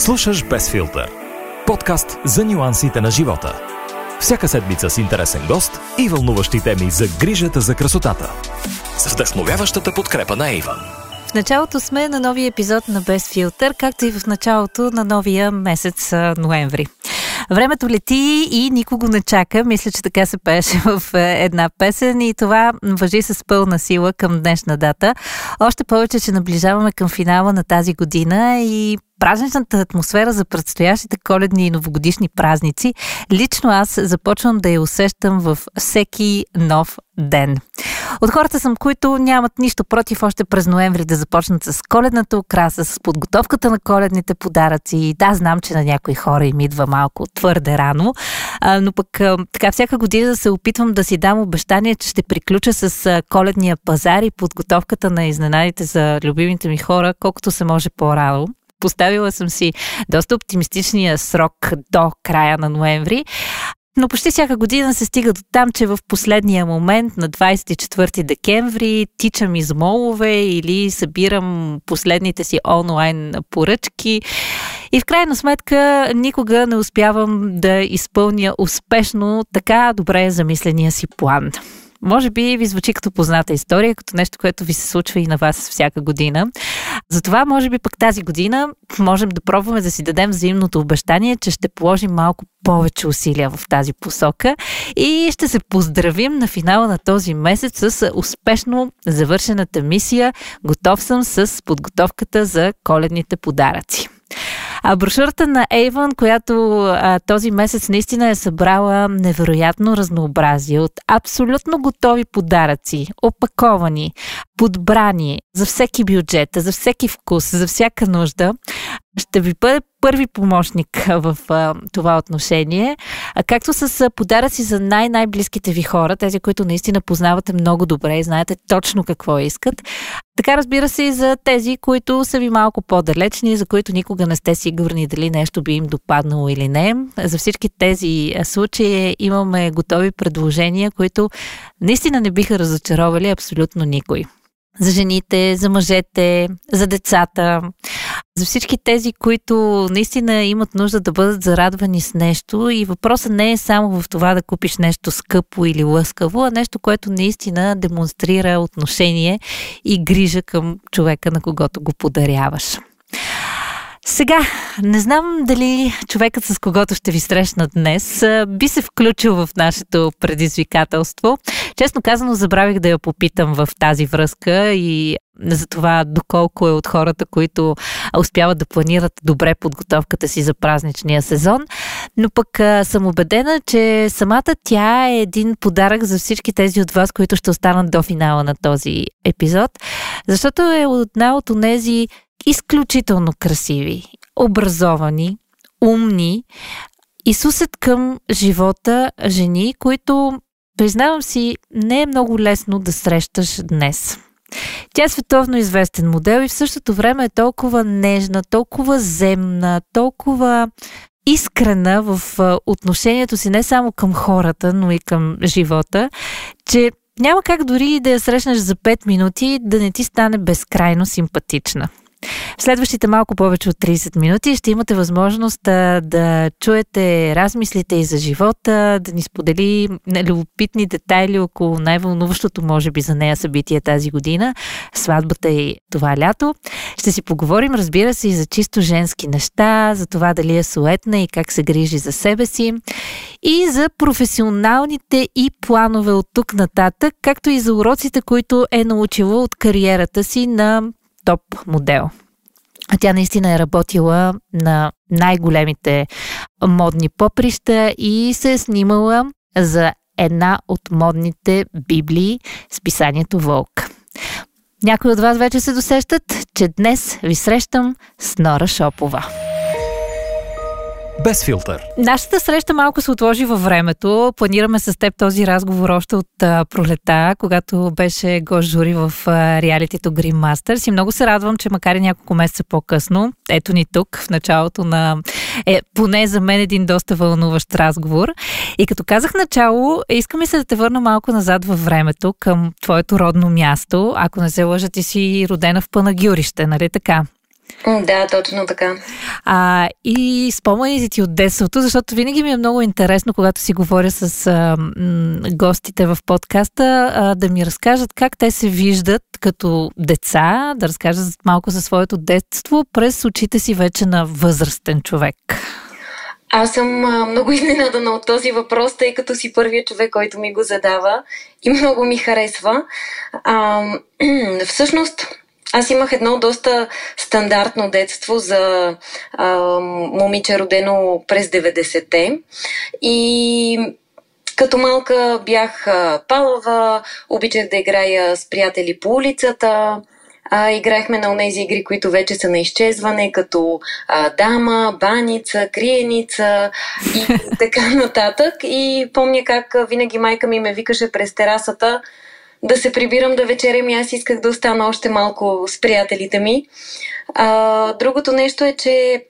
Слушаш Без филтър. Подкаст за нюансите на живота. Всяка седмица с интересен гост и вълнуващи теми за грижата за красотата. С вдъхновяващата подкрепа на Иван. В началото сме на новия епизод на Без филтър, както и в началото на новия месец ноември. Времето лети и никого не чака. Мисля, че така се пееше в е, една песен и това въжи с пълна сила към днешна дата. Още повече, че наближаваме към финала на тази година и празничната атмосфера за предстоящите коледни и новогодишни празници, лично аз започвам да я усещам в всеки нов ден. От хората съм, които нямат нищо против още през ноември да започнат с коледната украса, с подготовката на коледните подаръци. Да, знам, че на някои хора им идва малко твърде рано, но пък така всяка година се опитвам да си дам обещание, че ще приключа с коледния пазар и подготовката на изненадите за любимите ми хора, колкото се може по-рано. Поставила съм си доста оптимистичния срок до края на ноември. Но почти всяка година се стига до там, че в последния момент на 24 декември тичам из молове или събирам последните си онлайн поръчки. И в крайна сметка никога не успявам да изпълня успешно така добре замисления си план. Може би ви звучи като позната история, като нещо, което ви се случва и на вас всяка година. Затова, може би пък тази година можем да пробваме да си дадем взаимното обещание, че ще положим малко повече усилия в тази посока и ще се поздравим на финала на този месец с успешно завършената мисия. Готов съм с подготовката за коледните подаръци. А брошурата на Avon, която а, този месец наистина е събрала невероятно разнообразие от абсолютно готови подаръци, опаковани, подбрани за всеки бюджет, за всеки вкус, за всяка нужда, ще ви бъде първи помощник в а, това отношение, а, както с подаръци за най-най-близките ви хора, тези, които наистина познавате много добре и знаете точно какво искат. Така разбира се и за тези, които са ви малко по-далечни, за които никога не сте сигурни дали нещо би им допаднало или не. За всички тези случаи имаме готови предложения, които наистина не биха разочаровали абсолютно никой за жените, за мъжете, за децата, за всички тези, които наистина имат нужда да бъдат зарадвани с нещо и въпросът не е само в това да купиш нещо скъпо или лъскаво, а нещо, което наистина демонстрира отношение и грижа към човека, на когото го подаряваш. Сега, не знам дали човекът с когото ще ви срещна днес би се включил в нашето предизвикателство. Честно казано, забравих да я попитам в тази връзка и за това доколко е от хората, които успяват да планират добре подготовката си за празничния сезон. Но пък съм убедена, че самата тя е един подарък за всички тези от вас, които ще останат до финала на този епизод, защото е една от тези изключително красиви, образовани, умни и сусет към живота жени, които, признавам си, не е много лесно да срещаш днес. Тя е световно известен модел и в същото време е толкова нежна, толкова земна, толкова искрена в отношението си не само към хората, но и към живота, че няма как дори да я срещнеш за 5 минути да не ти стане безкрайно симпатична. В следващите малко повече от 30 минути ще имате възможност да, да чуете размислите и за живота, да ни сподели любопитни детайли около най-вълнуващото, може би, за нея събитие тази година, сватбата и това лято. Ще си поговорим, разбира се, и за чисто женски неща, за това дали е суетна и как се грижи за себе си, и за професионалните и планове от тук нататък, както и за уроците, които е научила от кариерата си на топ модел. А тя наистина е работила на най-големите модни поприща и се е снимала за една от модните библии с писанието Волк. Някои от вас вече се досещат, че днес ви срещам с Нора Шопова без филтър. Нашата среща малко се отложи във времето. Планираме с теб този разговор още от а, пролета, когато беше гост жури в а, реалитито Green Masters. И много се радвам, че макар и няколко месеца по-късно, ето ни тук, в началото на е, поне за мен един доста вълнуващ разговор. И като казах начало, искам и се да те върна малко назад във времето, към твоето родно място. Ако не се лъжа, ти си родена в Панагюрище, нали така? Да, точно така. А, и спомените ти от детството, защото винаги ми е много интересно, когато си говоря с а, м, гостите в подкаста, а, да ми разкажат как те се виждат като деца, да разкажат малко за своето детство през очите си вече на възрастен човек. Аз съм много изненадана от този въпрос, тъй като си първият човек, който ми го задава и много ми харесва. А, всъщност, аз имах едно доста стандартно детство за а, момиче родено през 90-те и като малка бях палава, обичах да играя с приятели по улицата, а, играехме на тези игри, които вече са на изчезване, като а, дама, баница, криеница и така нататък. И помня как винаги майка ми ме викаше през терасата да се прибирам да вечерям и аз исках да остана още малко с приятелите ми. А, другото нещо е, че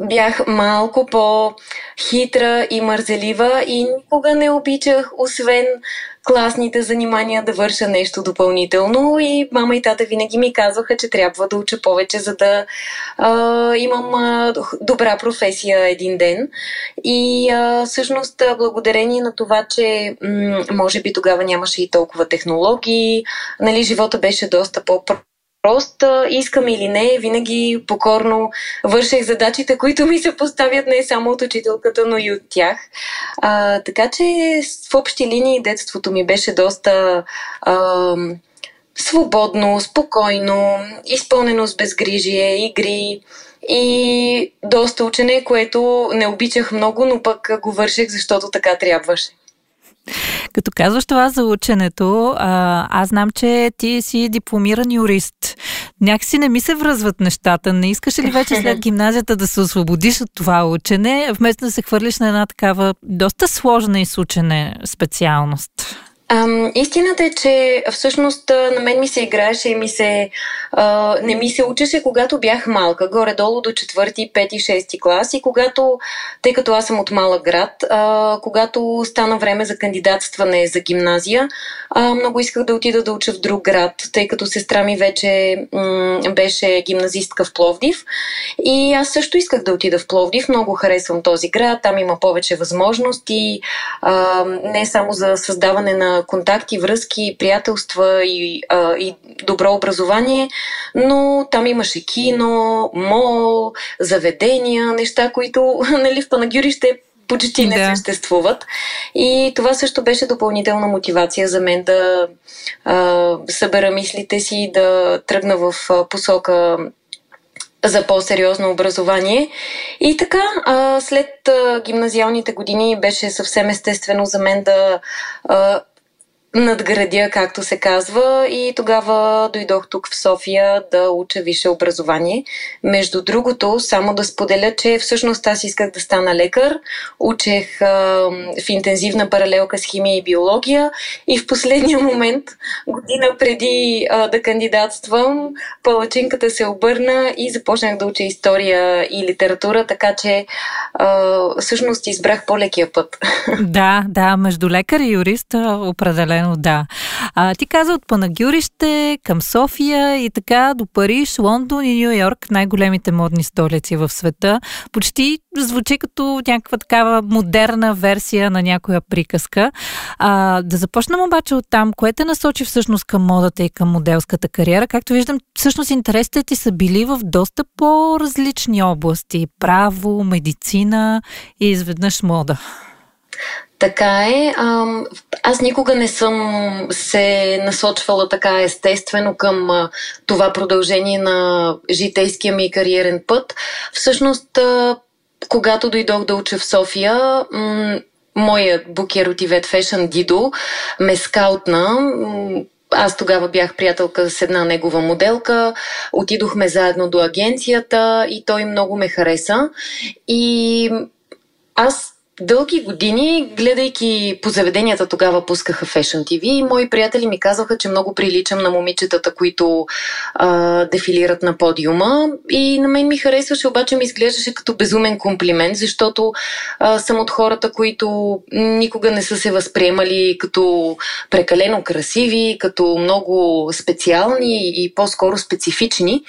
бях малко по-хитра и мързелива и никога не обичах, освен класните занимания да върша нещо допълнително и мама и тата винаги ми казваха, че трябва да уча повече, за да а, имам а, добра професия един ден. И а, всъщност благодарение на това, че м- може би тогава нямаше и толкова технологии, нали, живота беше доста по Просто искам или не, винаги покорно вършех задачите, които ми се поставят не само от учителката, но и от тях. А, така че в общи линии детството ми беше доста а, свободно, спокойно, изпълнено с безгрижие, игри и доста учене, което не обичах много, но пък го вършех, защото така трябваше. Като казваш това за ученето, а, аз знам, че ти си дипломиран юрист. Някакси не ми се връзват нещата. Не искаш ли вече след гимназията да се освободиш от това учене, вместо да се хвърлиш на една такава доста сложна и с учене специалност? Ам, истината е, че всъщност на мен ми се играеше и ми се, а, не ми се учеше, когато бях малка, горе-долу до 4, 5, 6 клас. И когато, тъй като аз съм от малък град, а, когато стана време за кандидатстване за гимназия, а, много исках да отида да уча в друг град, тъй като сестра ми вече м- беше гимназистка в Пловдив. И аз също исках да отида в Пловдив, много харесвам този град, там има повече възможности, а, не само за създаване на контакти, връзки, приятелства и, а, и добро образование, но там имаше кино, мол, заведения, неща, които нали, в Панагюрище почти не да. съществуват. И това също беше допълнителна мотивация за мен да а, събера мислите си, да тръгна в посока за по-сериозно образование. И така, а, след а, гимназиалните години беше съвсем естествено за мен да а, надградя, както се казва, и тогава дойдох тук в София да уча висше образование. Между другото, само да споделя, че всъщност аз исках да стана лекар, учех а, в интензивна паралелка с химия и биология и в последния момент, година преди а, да кандидатствам, палачинката се обърна и започнах да уча история и литература, така че а, всъщност избрах по-лекия път. Да, да, между лекар и юрист определено Определено, да. А, ти каза от Панагюрище към София и така до Париж, Лондон и Нью Йорк, най-големите модни столици в света. Почти звучи като някаква такава модерна версия на някоя приказка. А, да започнем обаче от там, кое те насочи всъщност към модата и към моделската кариера. Както виждам, всъщност интересите ти са били в доста по-различни области. Право, медицина и изведнъж мода. Така е. Аз никога не съм се насочвала така естествено към това продължение на житейския ми кариерен път. Всъщност, когато дойдох да уча в София, моят букер от Ивет Fashion Дидо ме скаутна. Аз тогава бях приятелка с една негова моделка. Отидохме заедно до агенцията и той много ме хареса. И аз дълги години, гледайки по заведенията, тогава пускаха Fashion TV и мои приятели ми казаха, че много приличам на момичетата, които а, дефилират на подиума. И на мен ми харесваше, обаче ми изглеждаше като безумен комплимент, защото а, съм от хората, които никога не са се възприемали като прекалено красиви, като много специални и по-скоро специфични.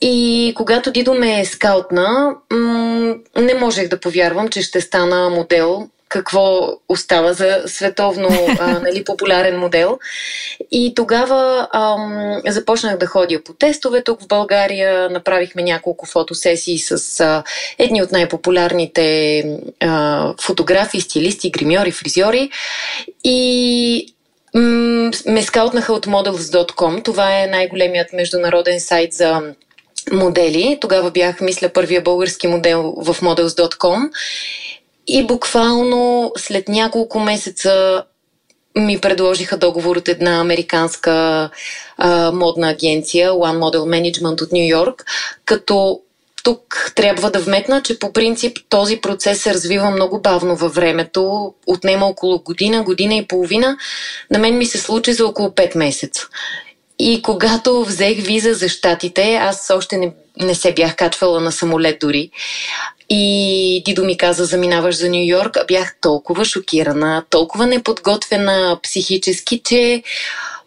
И когато Дидо ме скаутна, м- не можех да повярвам, че ще стана модел какво остава за световно а, нали, популярен модел. И тогава ам, започнах да ходя по тестове тук в България. Направихме няколко фотосесии с а, едни от най-популярните а, фотографи, стилисти, гримьори, фризьори. И ме скаутнаха от models.com. Това е най-големият международен сайт за модели. Тогава бях, мисля, първия български модел в models.com. И буквално след няколко месеца ми предложиха договор от една американска а, модна агенция, One Model Management от Нью Йорк, като тук трябва да вметна, че по принцип този процес се развива много бавно във времето, отнема около година, година и половина. На мен ми се случи за около 5 месеца. И когато взех виза за щатите, аз още не, не се бях качвала на самолет дори. И Дидо ми каза, заминаваш за Нью Йорк, бях толкова шокирана, толкова неподготвена психически, че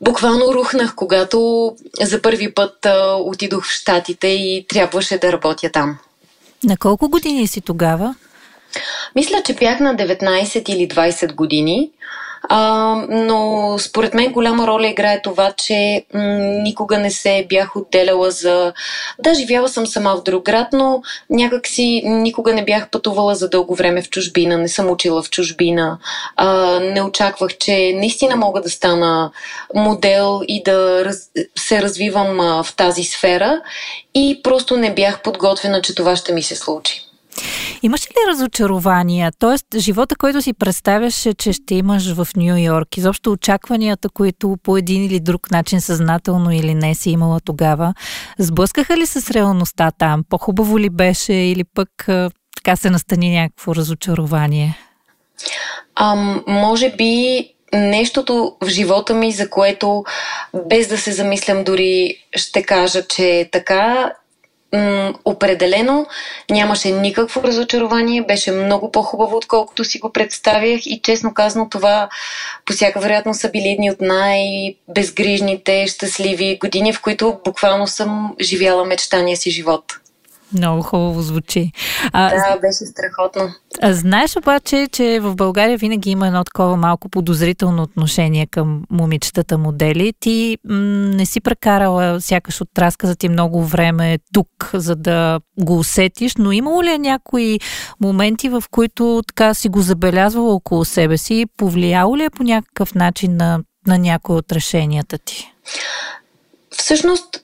буквално рухнах, когато за първи път а, отидох в Штатите и трябваше да работя там. На колко години си тогава? Мисля, че бях на 19 или 20 години. А, но според мен голяма роля играе това, че м- никога не се бях отделяла за... Да, живяла съм сама в друг град, но някакси никога не бях пътувала за дълго време в чужбина, не съм учила в чужбина. А, не очаквах, че наистина мога да стана модел и да раз... се развивам а, в тази сфера и просто не бях подготвена, че това ще ми се случи. Имаш ли разочарования? Тоест, живота, който си представяше, че ще имаш в Нью Йорк, изобщо очакванията, които по един или друг начин, съзнателно или не си имала тогава, сблъскаха ли се с реалността там? По-хубаво ли беше или пък така се настани някакво разочарование? Ам, може би нещото в живота ми, за което без да се замислям дори ще кажа, че е така м- определено нямаше никакво разочарование, беше много по-хубаво, отколкото си го представях и честно казано това по всяка вероятност са били едни от най-безгрижните, щастливи години, в които буквално съм живяла мечтания си живот. Много хубаво звучи. А, да, беше страхотно. А, знаеш обаче, че в България винаги има едно такова малко подозрително отношение към момичетата модели. Ти м- не си прекарала сякаш от разказа ти много време тук, за да го усетиш, но имало ли е някои моменти, в които така си го забелязвала около себе си? Повлияло ли е по някакъв начин на, на някои от решенията ти? Всъщност,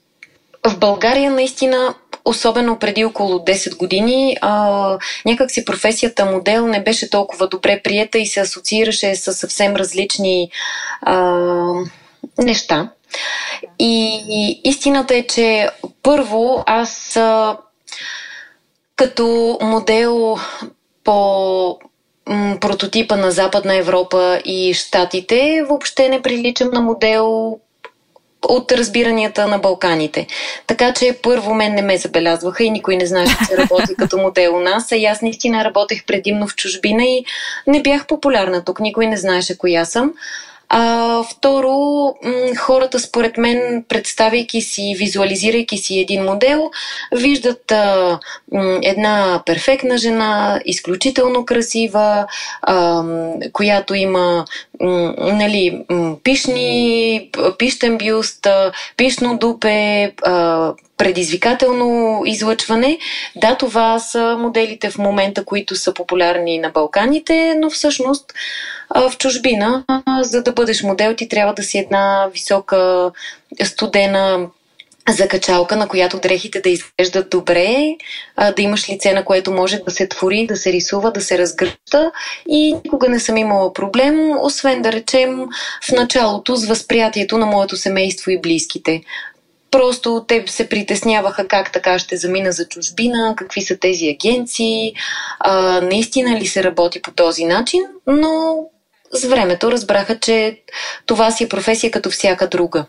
в България наистина особено преди около 10 години, а, някак си професията модел не беше толкова добре приета и се асоциираше с съвсем различни а, неща. И, и истината е, че първо аз а, като модел по прототипа на Западна Европа и Штатите, въобще не приличам на модел от разбиранията на Балканите. Така че първо мен не ме забелязваха и никой не знаеше, че работи като модел у нас. А аз наистина работех предимно в чужбина и не бях популярна тук. Никой не знаеше коя съм. А, второ, хората, според мен, представяйки си, визуализирайки си един модел, виждат а, една перфектна жена, изключително красива, а, която има нали, пишни, пищен бюст, пишно дупе, предизвикателно излъчване. Да, това са моделите в момента, които са популярни на Балканите, но всъщност в чужбина, за да бъдеш модел, ти трябва да си една висока, студена закачалка, на която дрехите да изглеждат добре, да имаш лице, на което може да се твори, да се рисува, да се разгръща и никога не съм имала проблем, освен да речем в началото с възприятието на моето семейство и близките Просто те се притесняваха как така ще замина за чужбина, какви са тези агенции, а, наистина ли се работи по този начин, но с времето разбраха, че това си е професия като всяка друга.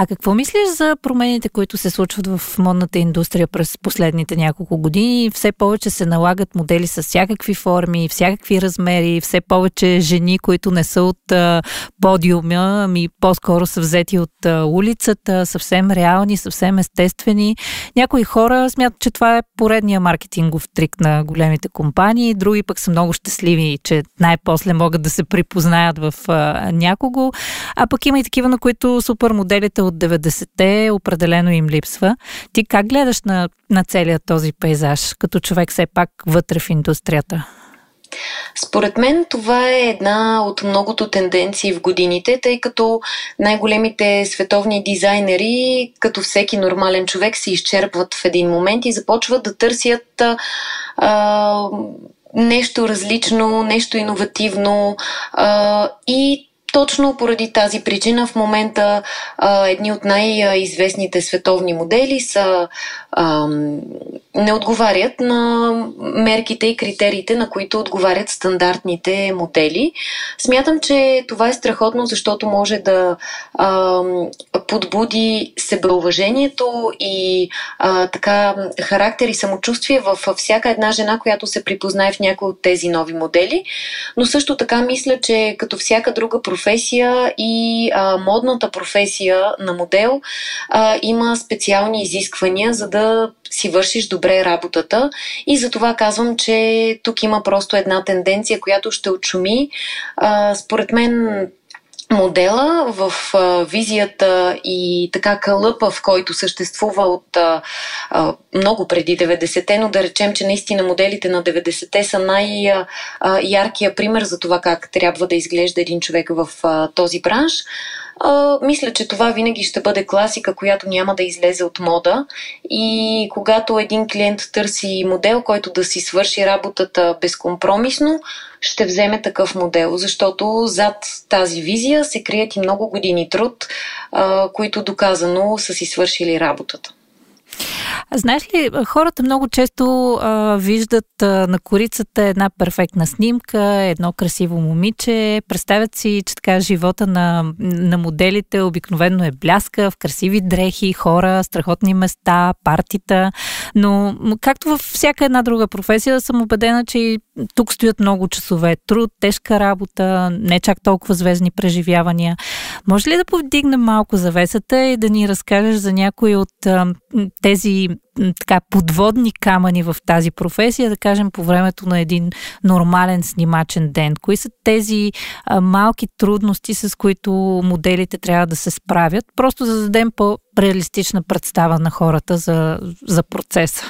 А какво мислиш за промените, които се случват в модната индустрия през последните няколко години? Все повече се налагат модели с всякакви форми, всякакви размери, все повече жени, които не са от а, подиума, ами по-скоро са взети от а, улицата, съвсем реални, съвсем естествени. Някои хора смятат, че това е поредния маркетингов трик на големите компании, други пък са много щастливи, че най-после могат да се припознаят в а, някого, а пък има и такива, на които супер моделите от 90-те определено им липсва. Ти как гледаш на, на целият този пейзаж, като човек все пак вътре в индустрията? Според мен това е една от многото тенденции в годините, тъй като най-големите световни дизайнери, като всеки нормален човек, се изчерпват в един момент и започват да търсят а, нещо различно, нещо иновативно а, и точно поради тази причина в момента а, едни от най-известните световни модели са не отговарят на мерките и критериите, на които отговарят стандартните модели. Смятам, че това е страхотно, защото може да а, подбуди себеуважението и а, така характер и самочувствие в всяка една жена, която се припознае в някои от тези нови модели. Но също така мисля, че като всяка друга професия и а, модната професия на модел а, има специални изисквания, за да си вършиш добре работата. И за това казвам, че тук има просто една тенденция, която ще очуми. А, според мен модела в а, визията и така кълъпа, в който съществува от а, а, много преди 90-те, но да речем, че наистина моделите на 90-те са най-яркия пример за това как трябва да изглежда един човек в а, този бранш. А, мисля, че това винаги ще бъде класика, която няма да излезе от мода. И когато един клиент търси модел, който да си свърши работата безкомпромисно, ще вземе такъв модел, защото зад тази визия се крият и много години труд, а, които доказано са си свършили работата. Знаеш ли, хората много често а, виждат а, на корицата една перфектна снимка, едно красиво момиче, представят си, че така живота на, на моделите обикновено е бляска в красиви дрехи, хора, страхотни места, партита, но както във всяка една друга професия, съм убедена, че тук стоят много часове труд, тежка работа, не чак толкова звездни преживявания. Може ли да повдигнем малко завесата и да ни разкажеш за някои от тези така подводни камъни в тази професия, да кажем по времето на един нормален снимачен ден? Кои са тези а, малки трудности, с които моделите трябва да се справят? Просто за да дадем по-реалистична представа на хората за, за процеса.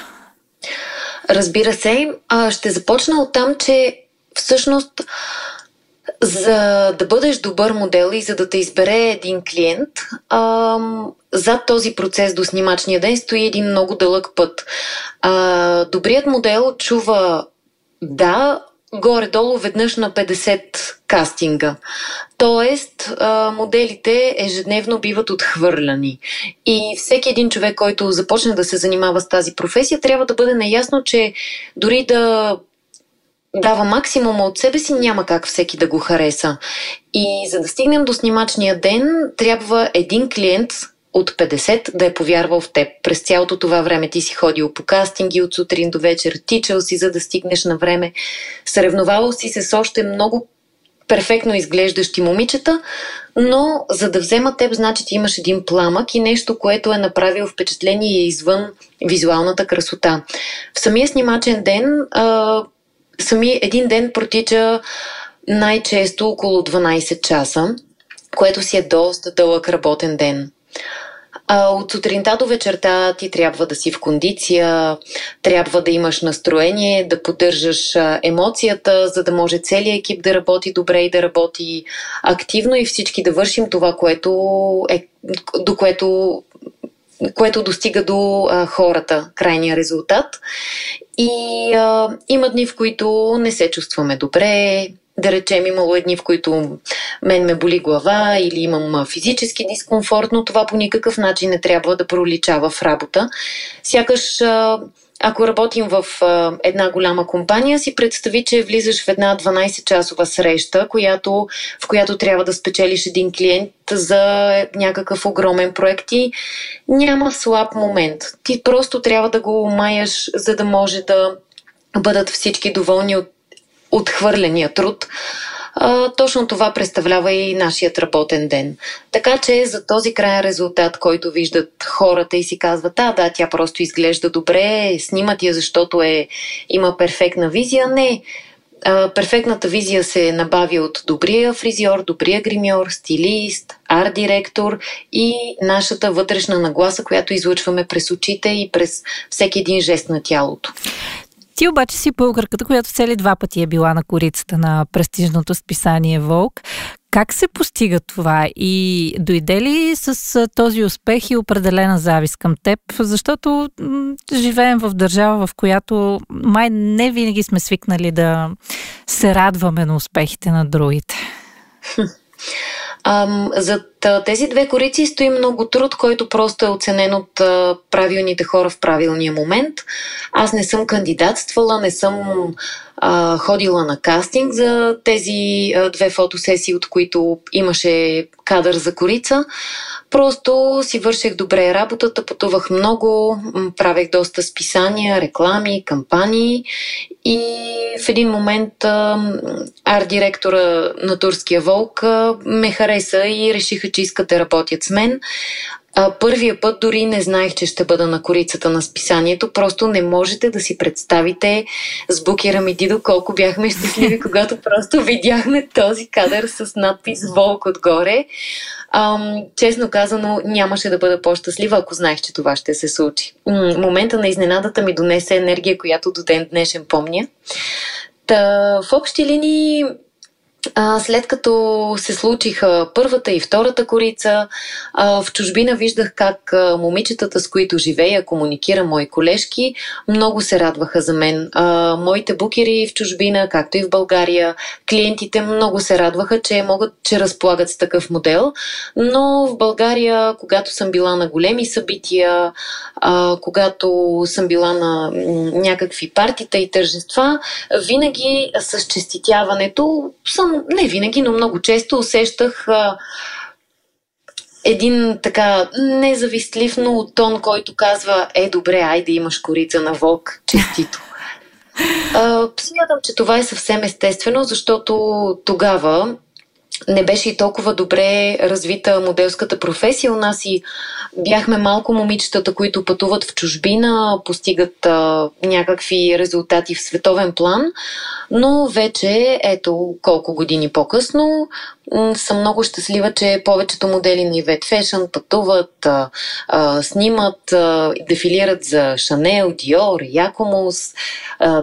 Разбира се, ще започна от там, че всъщност за да бъдеш добър модел и за да те избере един клиент, ам, зад този процес до снимачния ден стои един много дълъг път. А, добрият модел чува да, горе-долу веднъж на 50 кастинга. Тоест, моделите ежедневно биват отхвърляни. И всеки един човек, който започне да се занимава с тази професия, трябва да бъде наясно, че дори да дава максимума от себе си, няма как всеки да го хареса. И за да стигнем до снимачния ден, трябва един клиент от 50 да е повярвал в теб. През цялото това време ти си ходил по кастинги от сутрин до вечер, тичал си, за да стигнеш на време, съревновавал си се с още много перфектно изглеждащи момичета, но за да взема теб, значи ти имаш един пламък и нещо, което е направил впечатление извън визуалната красота. В самия снимачен ден а, сами един ден протича най-често около 12 часа, което си е доста дълъг работен ден. А, от сутринта до вечерта ти трябва да си в кондиция, трябва да имаш настроение, да поддържаш емоцията, за да може целият екип да работи добре и да работи активно и всички да вършим това, което е, до което което достига до а, хората, крайния резултат. И а, има дни, в които не се чувстваме добре, да речем, имало едни, в които мен ме боли глава или имам физически дискомфорт, но това по никакъв начин не трябва да проличава в работа. Сякаш ако работим в а, една голяма компания, си представи, че влизаш в една 12-часова среща, която, в която трябва да спечелиш един клиент за някакъв огромен проект и няма слаб момент. Ти просто трябва да го маяш, за да може да бъдат всички доволни от отхвърления труд. А, точно това представлява и нашият работен ден. Така че за този крайен резултат, който виждат хората и си казват, а да, тя просто изглежда добре, снимат я, защото е, има перфектна визия. Не, а, перфектната визия се набави от добрия фризьор, добрия гримьор, стилист, арт-директор и нашата вътрешна нагласа, която излъчваме през очите и през всеки един жест на тялото. Ти обаче си българката, която цели два пъти е била на корицата на престижното списание Волк. Как се постига това и дойде ли с този успех и определена завист към теб? Защото живеем в държава, в която май не винаги сме свикнали да се радваме на успехите на другите. Ам, за тези две корици стои много труд, който просто е оценен от правилните хора в правилния момент. Аз не съм кандидатствала, не съм а, ходила на кастинг за тези а, две фотосесии, от които имаше кадър за корица. Просто си вършех добре работата, пътувах много, правех доста списания, реклами, кампании и в един момент арт-директора на Турския Волк ме хареса и решиха, че искат да работят с мен. А, първия път дори не знаех, че ще бъда на корицата на списанието. Просто не можете да си представите с Букера ми Дидо колко бяхме щастливи, когато просто видяхме този кадър с надпис Волк отгоре. Ам, честно казано, нямаше да бъда по-щастлива, ако знаех, че това ще се случи. М- момента на изненадата ми донесе енергия, която до ден днешен помня. Та, в общи линии а, след като се случиха първата и втората корица, а, в чужбина виждах как а, момичетата, с които живея, комуникира мои колежки, много се радваха за мен. А, моите букери в чужбина, както и в България, клиентите много се радваха, че могат, че разполагат с такъв модел. Но в България, когато съм била на големи събития, а, когато съм била на някакви партита и тържества, винаги с честитяването съм не винаги, но много често усещах а, един така независтлив, но тон, който казва, е добре, айде имаш корица на вълк, честито. смятам, че това е съвсем естествено, защото тогава не беше и толкова добре развита моделската професия у нас и бяхме малко момичетата, които пътуват в чужбина, постигат а, някакви резултати в световен план, но вече, ето колко години по-късно, съм много щастлива, че повечето модели на Ивет Fashion пътуват, а, а, снимат, а, дефилират за Шанел, Диор, Якомус,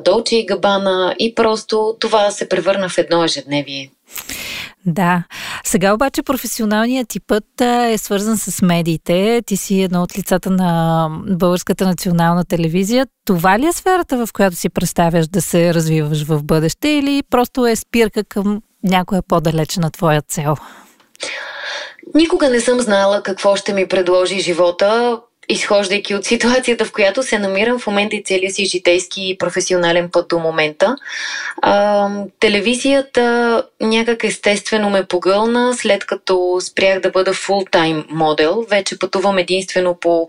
Долче и Габана и просто това се превърна в едно ежедневие. Да. Сега обаче професионалният ти път е свързан с медиите. Ти си едно от лицата на Българската национална телевизия. Това ли е сферата, в която си представяш да се развиваш в бъдеще или просто е спирка към някоя по-далечна твоя цел? Никога не съм знала какво ще ми предложи живота изхождайки от ситуацията, в която се намирам в момента и целия си житейски и професионален път до момента. А, телевизията някак естествено ме погълна, след като спрях да бъда фултайм модел. Вече пътувам единствено по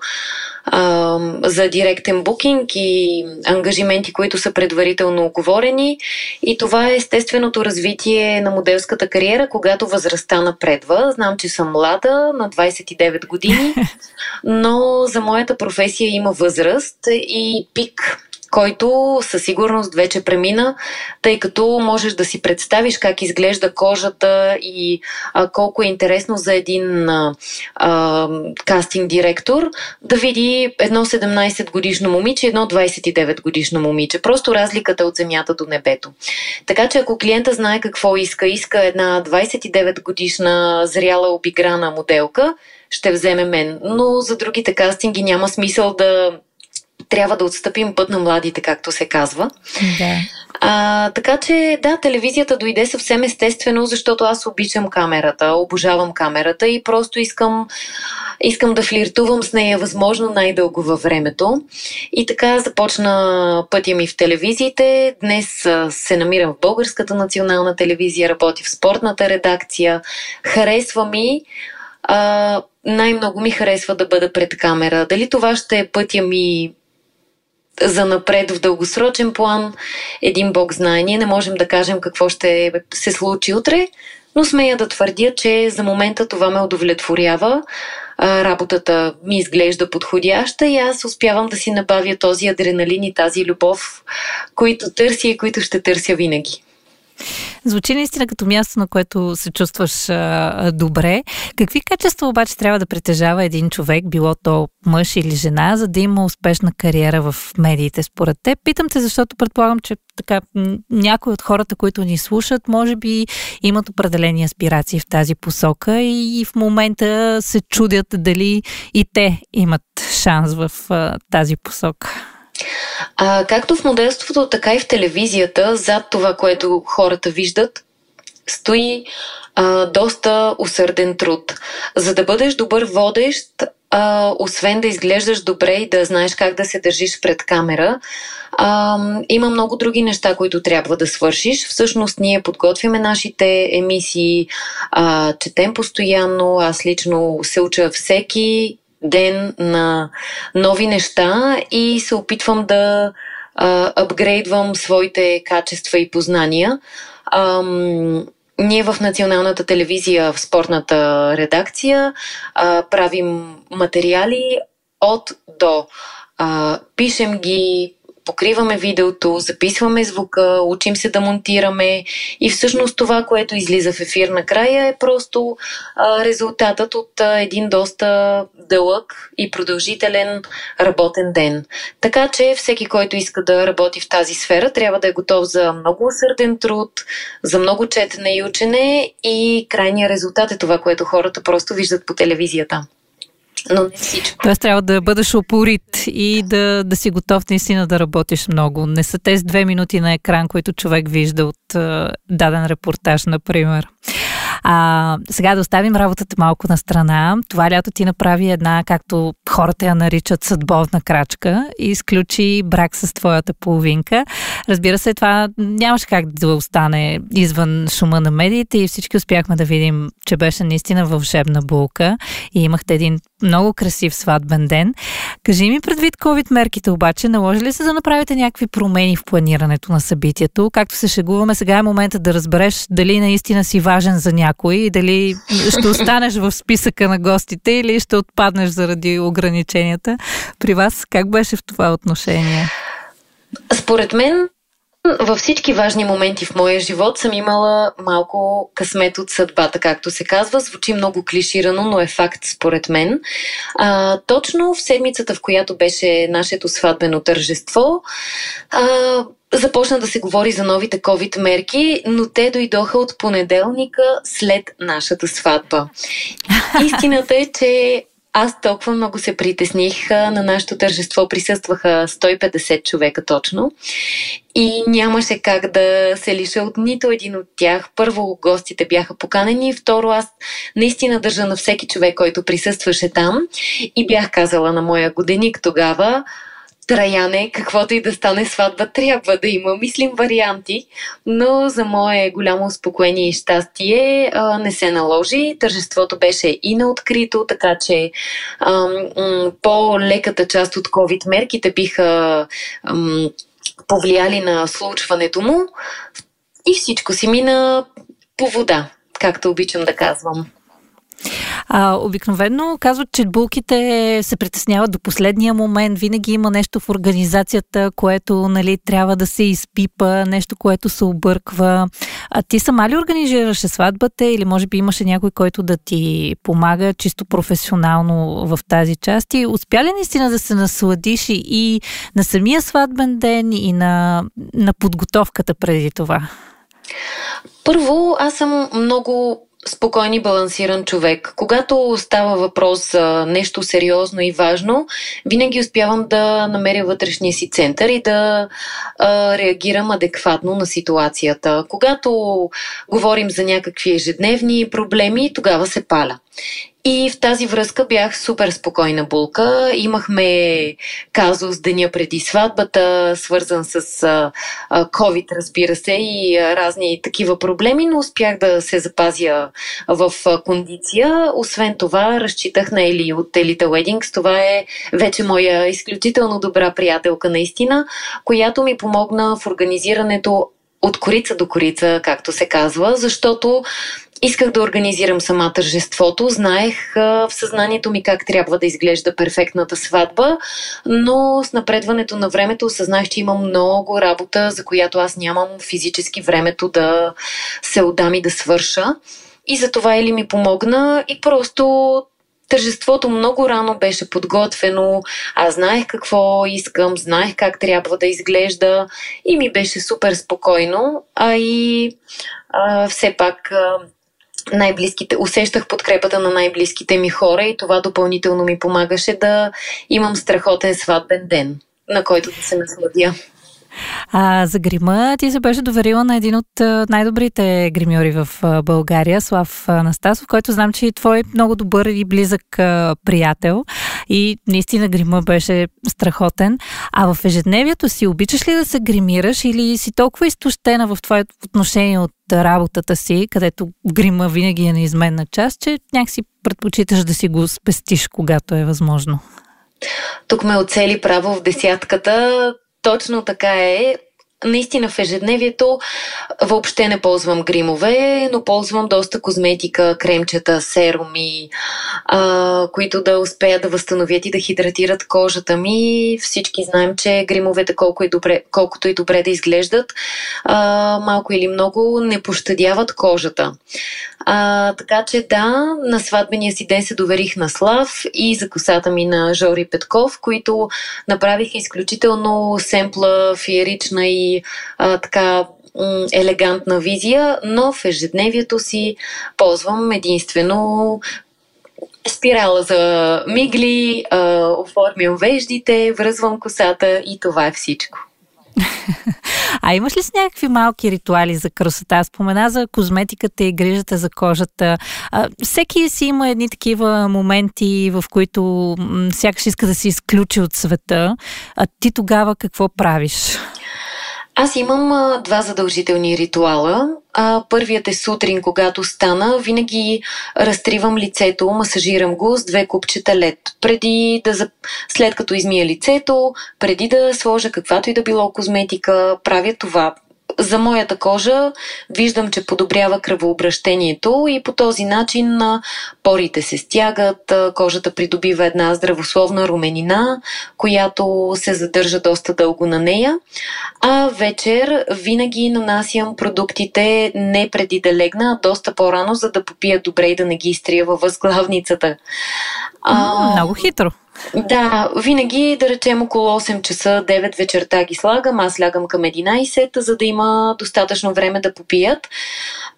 а, за директен букинг и ангажименти, които са предварително оговорени. И това е естественото развитие на моделската кариера, когато възрастта напредва. Знам, че съм млада, на 29 години, но за моята професия има възраст и пик който със сигурност вече премина, тъй като можеш да си представиш как изглежда кожата и а, колко е интересно за един а, а, кастинг директор да види едно 17 годишно момиче едно 29 годишно момиче. Просто разликата от земята до небето. Така че ако клиента знае какво иска, иска една 29 годишна зряла обиграна моделка, ще вземе мен. Но за другите кастинги няма смисъл да трябва да отстъпим път на младите, както се казва. Да. А, така че, да, телевизията дойде съвсем естествено, защото аз обичам камерата, обожавам камерата и просто искам, искам да флиртувам с нея възможно най-дълго във времето. И така започна пътя ми в телевизиите. Днес се намирам в Българската национална телевизия, работя в спортната редакция. Харесва ми а, най-много ми харесва да бъда пред камера. Дали това ще е пътя ми за напред в дългосрочен план, един бог знае. Ние не можем да кажем какво ще се случи утре, но смея да твърдя, че за момента това ме удовлетворява. Работата ми изглежда подходяща и аз успявам да си набавя този адреналин и тази любов, които търся и които ще търся винаги. Звучи наистина като място, на което се чувстваш а, добре. Какви качества обаче трябва да притежава един човек, било то мъж или жена, за да има успешна кариера в медиите според теб? Питам те, защото предполагам, че така, някои от хората, които ни слушат, може би имат определени аспирации в тази посока и в момента се чудят дали и те имат шанс в а, тази посока. А, както в моделството, така и в телевизията, зад това, което хората виждат, стои а, доста усърден труд. За да бъдеш добър водещ, а, освен да изглеждаш добре и да знаеш как да се държиш пред камера, а, има много други неща, които трябва да свършиш. Всъщност ние подготвяме нашите емисии, а, четем постоянно, аз лично се уча всеки ден на нови неща и се опитвам да апгрейдвам своите качества и познания. Ам, ние в Националната телевизия, в спортната редакция, а, правим материали от до. А, пишем ги, покриваме видеото, записваме звука, учим се да монтираме. И всъщност това, което излиза в ефир накрая е просто а, резултатът от а, един доста дълъг и продължителен работен ден. Така че всеки, който иска да работи в тази сфера, трябва да е готов за много усърден труд, за много четене и учене. И крайният резултат е това, което хората просто виждат по телевизията но не всичко. Тоест трябва да бъдеш упорит и да, да си готов наистина да работиш много. Не са тези две минути на екран, които човек вижда от uh, даден репортаж, например. А, сега да оставим работата малко на страна. Това лято ти направи една, както хората я наричат, съдбовна крачка и изключи брак с твоята половинка. Разбира се, това нямаше как да остане извън шума на медиите и всички успяхме да видим, че беше наистина вълшебна булка и имахте един много красив сватбен ден. Кажи ми предвид COVID мерките обаче, наложи ли се да направите някакви промени в планирането на събитието? Както се шегуваме, сега е момента да разбереш дали наистина си важен за някой и дали ще останеш в списъка на гостите или ще отпаднеш заради ограниченията. При вас как беше в това отношение? Според мен във всички важни моменти в моя живот съм имала малко късмет от съдбата, както се казва. Звучи много клиширано, но е факт според мен. А, точно в седмицата, в която беше нашето сватбено тържество, а, започна да се говори за новите COVID мерки, но те дойдоха от понеделника след нашата сватба. Истината е, че аз толкова много се притесних. На нашето тържество присъстваха 150 човека точно. И нямаше как да се лиша от нито един от тях. Първо, гостите бяха поканени. Второ, аз наистина държа на всеки човек, който присъстваше там. И бях казала на моя годеник тогава, Траяне, каквото и да стане сватба, трябва да има. Мислим варианти, но за мое голямо успокоение и щастие а, не се наложи. Тържеството беше и на открито, така че а, м- по-леката част от COVID мерките биха м- повлияли на случването му и всичко си мина по вода, както обичам да казвам. А, обикновено казват, че булките се притесняват до последния момент. Винаги има нещо в организацията, което нали, трябва да се изпипа, нещо, което се обърква. А ти сама ли организираше сватбата или може би имаше някой, който да ти помага чисто професионално в тази част? И успя ли наистина да се насладиш и, на самия сватбен ден и на, на подготовката преди това? Първо, аз съм много спокоен и балансиран човек. Когато става въпрос за нещо сериозно и важно, винаги успявам да намеря вътрешния си център и да а, реагирам адекватно на ситуацията. Когато говорим за някакви ежедневни проблеми, тогава се паля. И в тази връзка бях супер спокойна булка. Имахме казус деня преди сватбата, свързан с а, COVID, разбира се, и а, разни такива проблеми, но успях да се запазя в а, кондиция. Освен това, разчитах на Ели от Elite Weddings. Това е вече моя изключително добра приятелка, наистина, която ми помогна в организирането от корица до корица, както се казва, защото Исках да организирам сама тържеството, знаех а, в съзнанието ми как трябва да изглежда перфектната сватба, но с напредването на времето осъзнах, че имам много работа, за която аз нямам физически времето да се отдам и да свърша. И за това Ели ми помогна и просто Тържеството много рано беше подготвено, аз знаех какво искам, знаех как трябва да изглежда и ми беше супер спокойно, а и а, все пак а, най-близките, усещах подкрепата на най-близките ми хора и това допълнително ми помагаше да имам страхотен сватбен ден, на който да се насладя. А, за грима ти се беше доверила на един от най-добрите гримьори в България, Слав Анастасов, който знам, че е твой много добър и близък приятел. И наистина грима беше страхотен. А в ежедневието си обичаш ли да се гримираш или си толкова изтощена в твоето отношение от работата си, където грима винаги е неизменна част, че някакси предпочиташ да си го спестиш, когато е възможно? Тук ме оцели право в десятката. Точно така е. Наистина в ежедневието въобще не ползвам гримове, но ползвам доста козметика, кремчета, серуми, а, които да успеят да възстановят и да хидратират кожата ми. Всички знаем, че гримовете, колко и добре, колкото и добре да изглеждат, а, малко или много не пощадяват кожата. А, така че да, на сватбения си ден се доверих на Слав и за косата ми на Жори Петков, които направиха изключително семпла, феерична и а, така елегантна визия, но в ежедневието си ползвам единствено спирала за мигли, оформям веждите, връзвам косата и това е всичко. А имаш ли с някакви малки ритуали за красота? Спомена за козметиката и грижата за кожата. А, всеки си има едни такива моменти, в които м- сякаш иска да се изключи от света. А ти тогава какво правиш? Аз имам а, два задължителни ритуала. А, първият е сутрин, когато стана. Винаги разтривам лицето, масажирам го с две купчета лед. Преди да, след като измия лицето, преди да сложа каквато и да било козметика, правя това за моята кожа виждам, че подобрява кръвообращението и по този начин порите се стягат, кожата придобива една здравословна руменина, която се задържа доста дълго на нея. А вечер винаги нанасям продуктите не преди да легна, а доста по-рано, за да попия добре и да не ги изтрия във възглавницата. А, много хитро. Да, винаги, да речем, около 8 часа, 9 вечерта ги слагам. Аз лягам към 11, за да има достатъчно време да попият.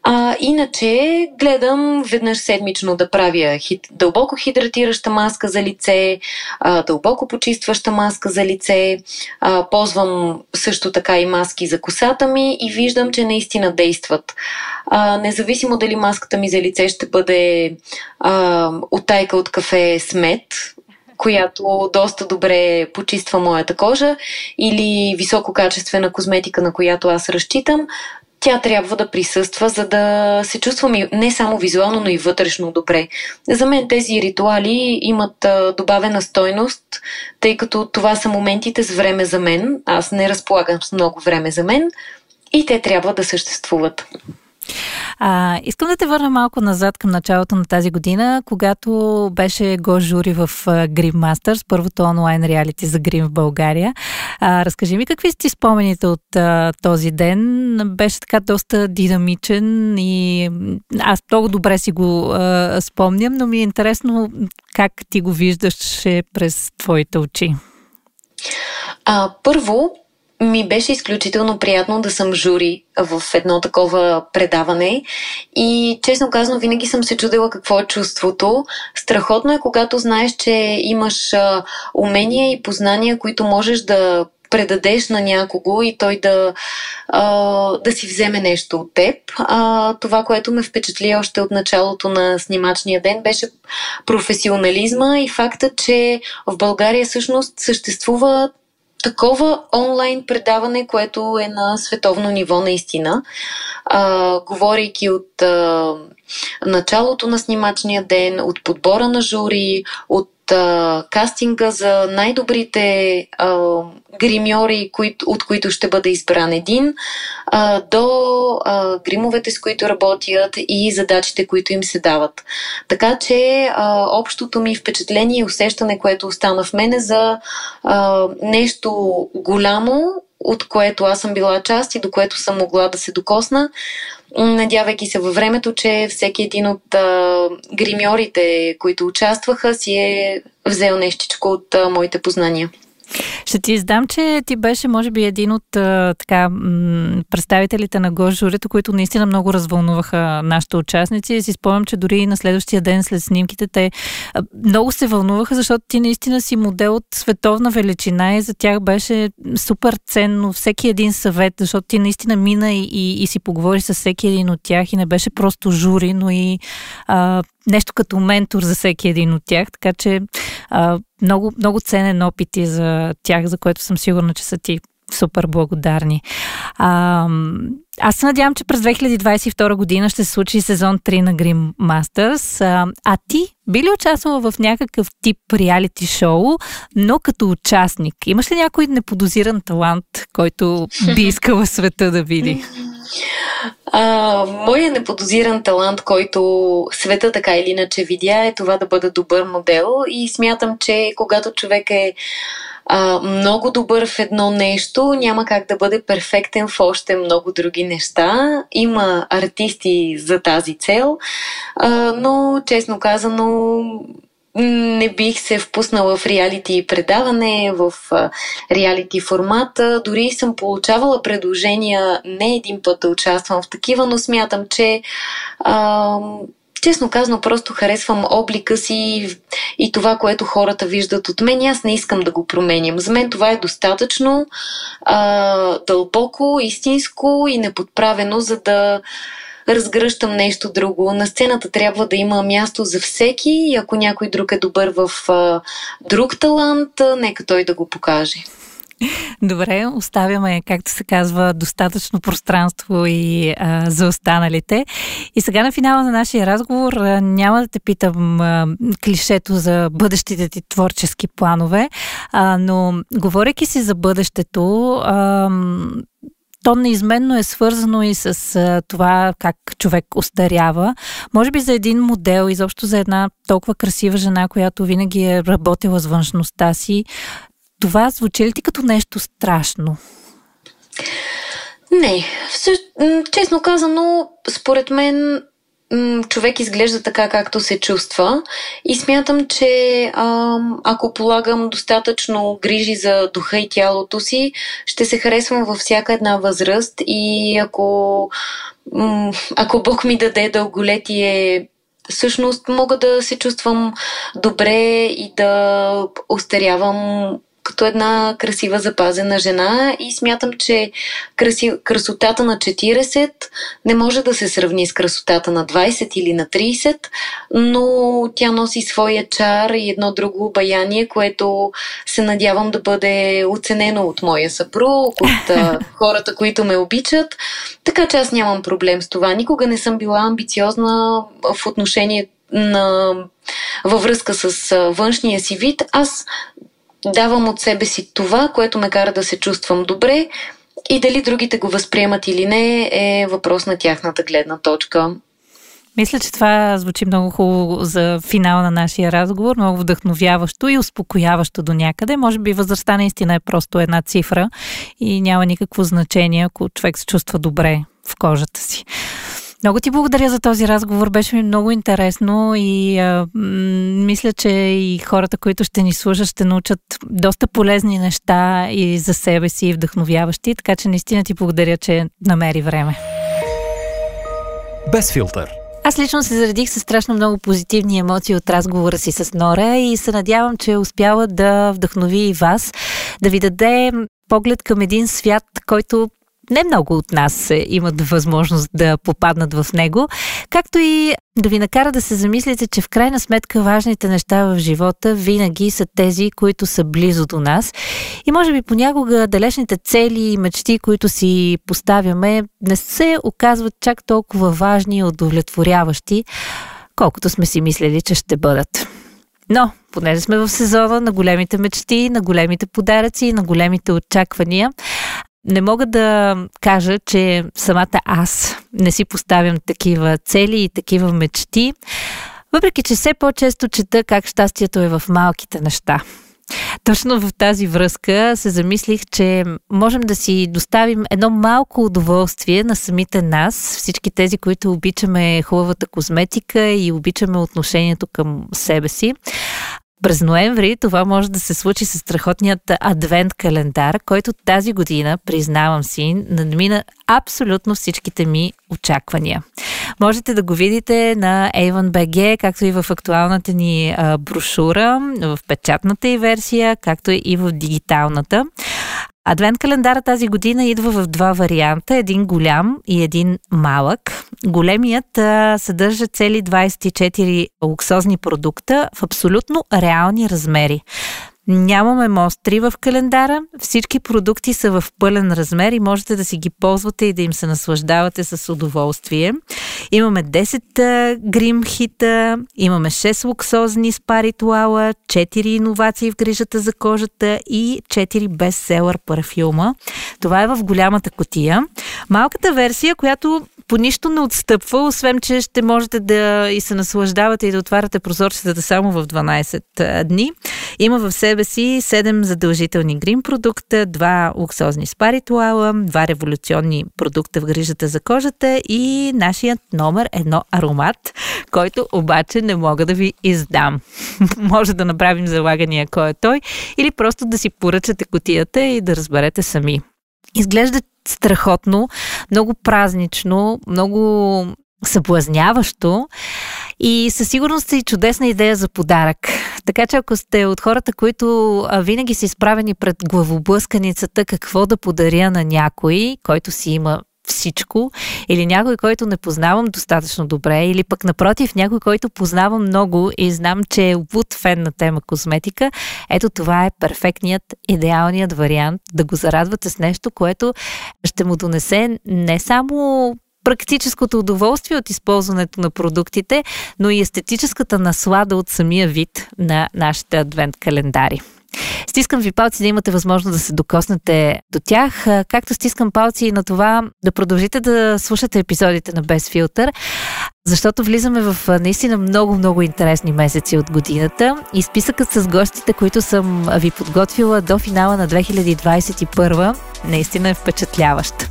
А, иначе гледам веднъж седмично да правя хит, дълбоко хидратираща маска за лице, а, дълбоко почистваща маска за лице. А, ползвам също така и маски за косата ми и виждам, че наистина действат. А, независимо дали маската ми за лице ще бъде а, оттайка от кафе с мед, която доста добре почиства моята кожа или висококачествена козметика, на която аз разчитам, тя трябва да присъства, за да се чувствам не само визуално, но и вътрешно добре. За мен тези ритуали имат добавена стойност, тъй като това са моментите с време за мен. Аз не разполагам с много време за мен и те трябва да съществуват. А, искам да те върна малко назад към началото на тази година, когато беше го жури в Grim Masters, първото онлайн реалити за Грим в България. А, разкажи ми какви сте спомените от а, този ден. Беше така доста динамичен и аз много добре си го а, спомням, но ми е интересно как ти го виждаш през твоите очи. А, първо, ми беше изключително приятно да съм жури в едно такова предаване и честно казано винаги съм се чудила какво е чувството. Страхотно е когато знаеш, че имаш умения и познания, които можеш да предадеш на някого и той да, да си вземе нещо от теб. Това, което ме впечатли още от началото на снимачния ден, беше професионализма и факта, че в България всъщност съществува такова онлайн предаване, което е на световно ниво наистина. А, говорейки от а, началото на снимачния ден, от подбора на жури, от а, кастинга за най-добрите а, гримьори, кои, от които ще бъде избран един, а, до а, гримовете, с които работят и задачите, които им се дават. Така че а, общото ми впечатление и усещане, което остана в мене за а, нещо голямо, от което аз съм била част и до което съм могла да се докосна, надявайки се във времето, че всеки един от а, гримьорите, които участваха, си е взел нещичко от а, моите познания. Ще ти издам, че ти беше, може би, един от така, представителите на журито, които наистина много развълнуваха нашите участници. И си спомням, че дори на следващия ден след снимките те много се вълнуваха, защото ти наистина си модел от световна величина и за тях беше супер ценно всеки един съвет, защото ти наистина мина и, и, и си поговори с всеки един от тях и не беше просто жури, но и а, нещо като ментор за всеки един от тях, така че а, много, много ценен опит и за тях, за което съм сигурна, че са ти супер благодарни. А, аз се надявам, че през 2022 година ще се случи сезон 3 на Grim Masters. А, а ти би ли участвала в някакъв тип реалити шоу, но като участник? Имаш ли някой неподозиран талант, който би искала света да види? А, моя неподозиран талант, който света така или иначе видя, е това да бъда добър модел и смятам, че когато човек е а, много добър в едно нещо, няма как да бъде перфектен в още много други неща. Има артисти за тази цел, а, но честно казано не бих се впуснала в реалити предаване, в реалити формата. Дори съм получавала предложения не един път да участвам в такива, но смятам, че а, честно казано, просто харесвам облика си и това, което хората виждат от мен. Аз не искам да го променям. За мен това е достатъчно а, дълбоко, истинско и неподправено, за да разгръщам нещо друго. На сцената трябва да има място за всеки и ако някой друг е добър в а, друг талант, нека той да го покаже. Добре, оставяме, както се казва, достатъчно пространство и а, за останалите. И сега на финала на нашия разговор а, няма да те питам а, клишето за бъдещите ти творчески планове, а, но говоряки си за бъдещето, а, то неизменно е свързано и с а, това как човек остарява. Може би за един модел, изобщо за една толкова красива жена, която винаги е работила с външността си, това звучи ли ти като нещо страшно? Не. Всъщ... Честно казано, според мен човек изглежда така, както се чувства. И смятам, че ако полагам достатъчно грижи за духа и тялото си, ще се харесвам във всяка една възраст. И ако, ако Бог ми даде дълголетие, всъщност мога да се чувствам добре и да остарявам като една красива запазена жена и смятам, че краси, красотата на 40 не може да се сравни с красотата на 20 или на 30, но тя носи своя чар и едно друго обаяние, което се надявам да бъде оценено от моя съпруг, от а, хората, които ме обичат. Така че аз нямам проблем с това. Никога не съм била амбициозна в отношение на във връзка с външния си вид. Аз давам от себе си това, което ме кара да се чувствам добре и дали другите го възприемат или не е въпрос на тяхната гледна точка. Мисля, че това звучи много хубаво за финал на нашия разговор, много вдъхновяващо и успокояващо до някъде. Може би възрастта наистина е просто една цифра и няма никакво значение, ако човек се чувства добре в кожата си. Много ти благодаря за този разговор. Беше ми много интересно и а, м- мисля, че и хората, които ще ни слушат, ще научат доста полезни неща и за себе си, и вдъхновяващи. Така че наистина ти благодаря, че намери време. Без филтър. Аз лично се заредих с страшно много позитивни емоции от разговора си с Нора и се надявам, че е успяла да вдъхнови и вас, да ви даде поглед към един свят, който не много от нас имат възможност да попаднат в него, както и да ви накара да се замислите, че в крайна сметка важните неща в живота винаги са тези, които са близо до нас. И може би понякога далечните цели и мечти, които си поставяме, не се оказват чак толкова важни и удовлетворяващи, колкото сме си мислили, че ще бъдат. Но, понеже сме в сезона на големите мечти, на големите подаръци, на големите очаквания, не мога да кажа, че самата аз не си поставям такива цели и такива мечти, въпреки че все по-често чета как щастието е в малките неща. Точно в тази връзка се замислих, че можем да си доставим едно малко удоволствие на самите нас, всички тези, които обичаме хубавата козметика и обичаме отношението към себе си. През ноември това може да се случи с страхотният адвент календар, който тази година, признавам си, надмина абсолютно всичките ми очаквания. Можете да го видите на Avon.bg, както и в актуалната ни брошура, в печатната и версия, както и в дигиталната. Адвент календара тази година идва в два варианта, един голям и един малък. Големият а, съдържа цели 24 луксозни продукта в абсолютно реални размери. Нямаме мостри в календара. Всички продукти са в пълен размер и можете да си ги ползвате и да им се наслаждавате с удоволствие. Имаме 10 грим хита, имаме 6 луксозни спа ритуала, 4 иновации в грижата за кожата и 4 бестселър парфюма. Това е в голямата котия. Малката версия, която по нищо не отстъпва, освен че ще можете да и се наслаждавате и да отваряте прозорците само в 12 дни. Има в себе си 7 задължителни грим продукта, 2 луксозни спа ритуала, 2 революционни продукта в грижата за кожата и нашият номер едно аромат, който обаче не мога да ви издам. Може да направим залагания кой е той или просто да си поръчате котията и да разберете сами. Изглежда страхотно, много празнично, много съблазняващо и със сигурност е чудесна идея за подарък. Така че ако сте от хората, които винаги са изправени пред главоблъсканицата какво да подаря на някой, който си има всичко, или някой, който не познавам достатъчно добре, или пък напротив, някой, който познавам много и знам, че е луд фен на тема козметика, ето това е перфектният, идеалният вариант да го зарадвате с нещо, което ще му донесе не само практическото удоволствие от използването на продуктите, но и естетическата наслада от самия вид на нашите адвент календари. Стискам ви палци да имате възможност да се докоснете до тях, както стискам палци и на това да продължите да слушате епизодите на Без филтър, защото влизаме в наистина много-много интересни месеци от годината и списъкът с гостите, които съм ви подготвила до финала на 2021, наистина е впечатляващ.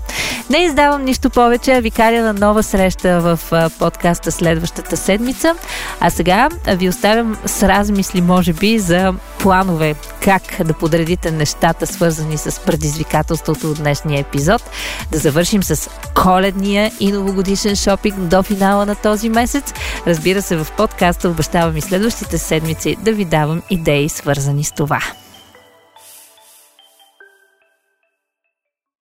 Не издавам нищо повече, а ви каря на нова среща в подкаста следващата седмица. А сега ви оставям с размисли, може би, за планове как да подредите нещата, свързани с предизвикателството от днешния епизод. Да завършим с коледния и новогодишен шопинг до финала на този месец. Разбира се, в подкаста обещавам и следващите седмици да ви давам идеи, свързани с това.